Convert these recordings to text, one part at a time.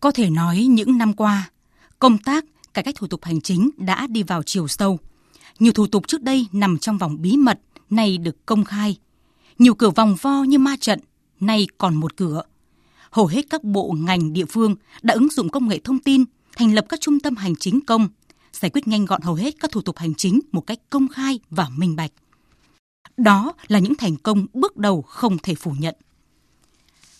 Có thể nói những năm qua, công tác cải cách thủ tục hành chính đã đi vào chiều sâu. Nhiều thủ tục trước đây nằm trong vòng bí mật, nay được công khai. Nhiều cửa vòng vo như ma trận, nay còn một cửa. Hầu hết các bộ ngành địa phương đã ứng dụng công nghệ thông tin, thành lập các trung tâm hành chính công, giải quyết nhanh gọn hầu hết các thủ tục hành chính một cách công khai và minh bạch. Đó là những thành công bước đầu không thể phủ nhận.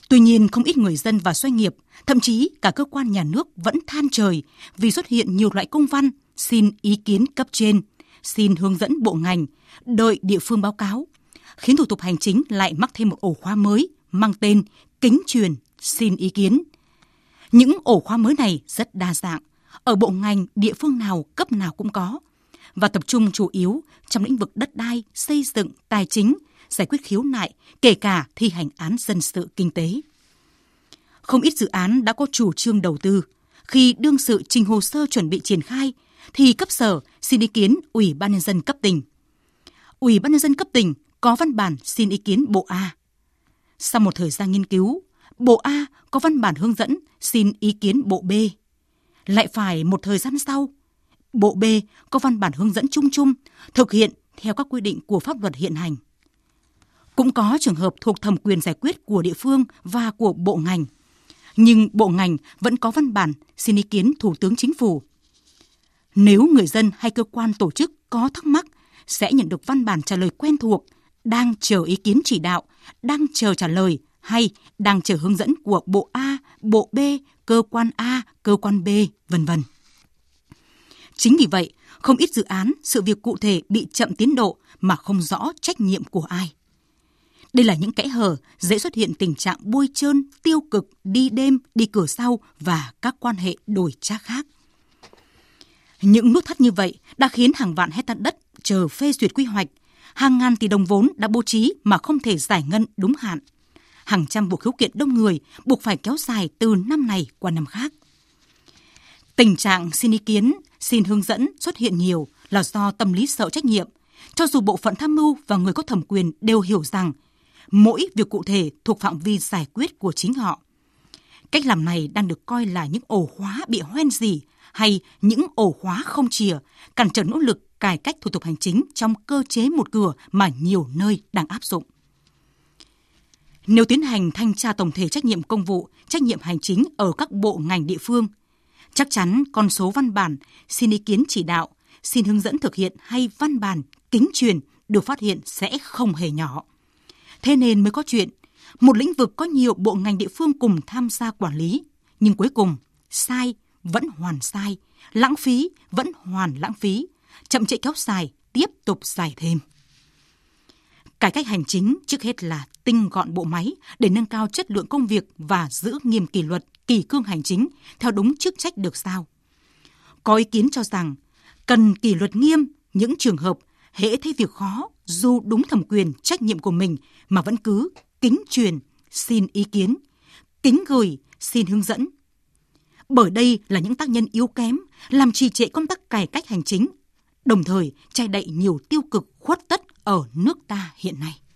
Tuy nhiên, không ít người dân và doanh nghiệp, thậm chí cả cơ quan nhà nước vẫn than trời vì xuất hiện nhiều loại công văn xin ý kiến cấp trên, xin hướng dẫn bộ ngành, đợi địa phương báo cáo, khiến thủ tục hành chính lại mắc thêm một ổ khóa mới mang tên kính truyền xin ý kiến. Những ổ khóa mới này rất đa dạng, ở bộ ngành, địa phương nào, cấp nào cũng có, và tập trung chủ yếu trong lĩnh vực đất đai, xây dựng, tài chính, giải quyết khiếu nại, kể cả thi hành án dân sự kinh tế. Không ít dự án đã có chủ trương đầu tư. Khi đương sự trình hồ sơ chuẩn bị triển khai, thì cấp sở xin ý kiến Ủy ban nhân dân cấp tỉnh. Ủy ban nhân dân cấp tỉnh có văn bản xin ý kiến Bộ A. Sau một thời gian nghiên cứu, Bộ A có văn bản hướng dẫn xin ý kiến Bộ B. Lại phải một thời gian sau, Bộ B có văn bản hướng dẫn chung chung thực hiện theo các quy định của pháp luật hiện hành. Cũng có trường hợp thuộc thẩm quyền giải quyết của địa phương và của bộ ngành. Nhưng bộ ngành vẫn có văn bản xin ý kiến Thủ tướng Chính phủ. Nếu người dân hay cơ quan tổ chức có thắc mắc sẽ nhận được văn bản trả lời quen thuộc, đang chờ ý kiến chỉ đạo, đang chờ trả lời hay đang chờ hướng dẫn của bộ A, bộ B, cơ quan A, cơ quan B, vân vân. Chính vì vậy, không ít dự án, sự việc cụ thể bị chậm tiến độ mà không rõ trách nhiệm của ai. Đây là những kẽ hở dễ xuất hiện tình trạng bôi trơn, tiêu cực, đi đêm, đi cửa sau và các quan hệ đổi trác khác. Những nút thắt như vậy đã khiến hàng vạn hecta đất chờ phê duyệt quy hoạch, hàng ngàn tỷ đồng vốn đã bố trí mà không thể giải ngân đúng hạn. Hàng trăm vụ khiếu kiện đông người buộc phải kéo dài từ năm này qua năm khác. Tình trạng xin ý kiến, xin hướng dẫn xuất hiện nhiều là do tâm lý sợ trách nhiệm, cho dù bộ phận tham mưu và người có thẩm quyền đều hiểu rằng mỗi việc cụ thể thuộc phạm vi giải quyết của chính họ. Cách làm này đang được coi là những ổ khóa bị hoen gì hay những ổ khóa không chìa, cản trở nỗ lực cải cách thủ tục hành chính trong cơ chế một cửa mà nhiều nơi đang áp dụng. Nếu tiến hành thanh tra tổng thể trách nhiệm công vụ, trách nhiệm hành chính ở các bộ ngành địa phương, chắc chắn con số văn bản xin ý kiến chỉ đạo, xin hướng dẫn thực hiện hay văn bản kính truyền được phát hiện sẽ không hề nhỏ. Thế nên mới có chuyện, một lĩnh vực có nhiều bộ ngành địa phương cùng tham gia quản lý, nhưng cuối cùng sai vẫn hoàn sai, lãng phí vẫn hoàn lãng phí, chậm trễ kéo dài, tiếp tục dài thêm. Cải cách hành chính trước hết là tinh gọn bộ máy để nâng cao chất lượng công việc và giữ nghiêm kỷ luật, kỳ cương hành chính theo đúng chức trách được sao Có ý kiến cho rằng cần kỷ luật nghiêm những trường hợp hễ thấy việc khó dù đúng thẩm quyền trách nhiệm của mình mà vẫn cứ kính truyền xin ý kiến, kính gửi xin hướng dẫn. Bởi đây là những tác nhân yếu kém làm trì trệ công tác cải cách hành chính, đồng thời che đậy nhiều tiêu cực khuất tất ở nước ta hiện nay.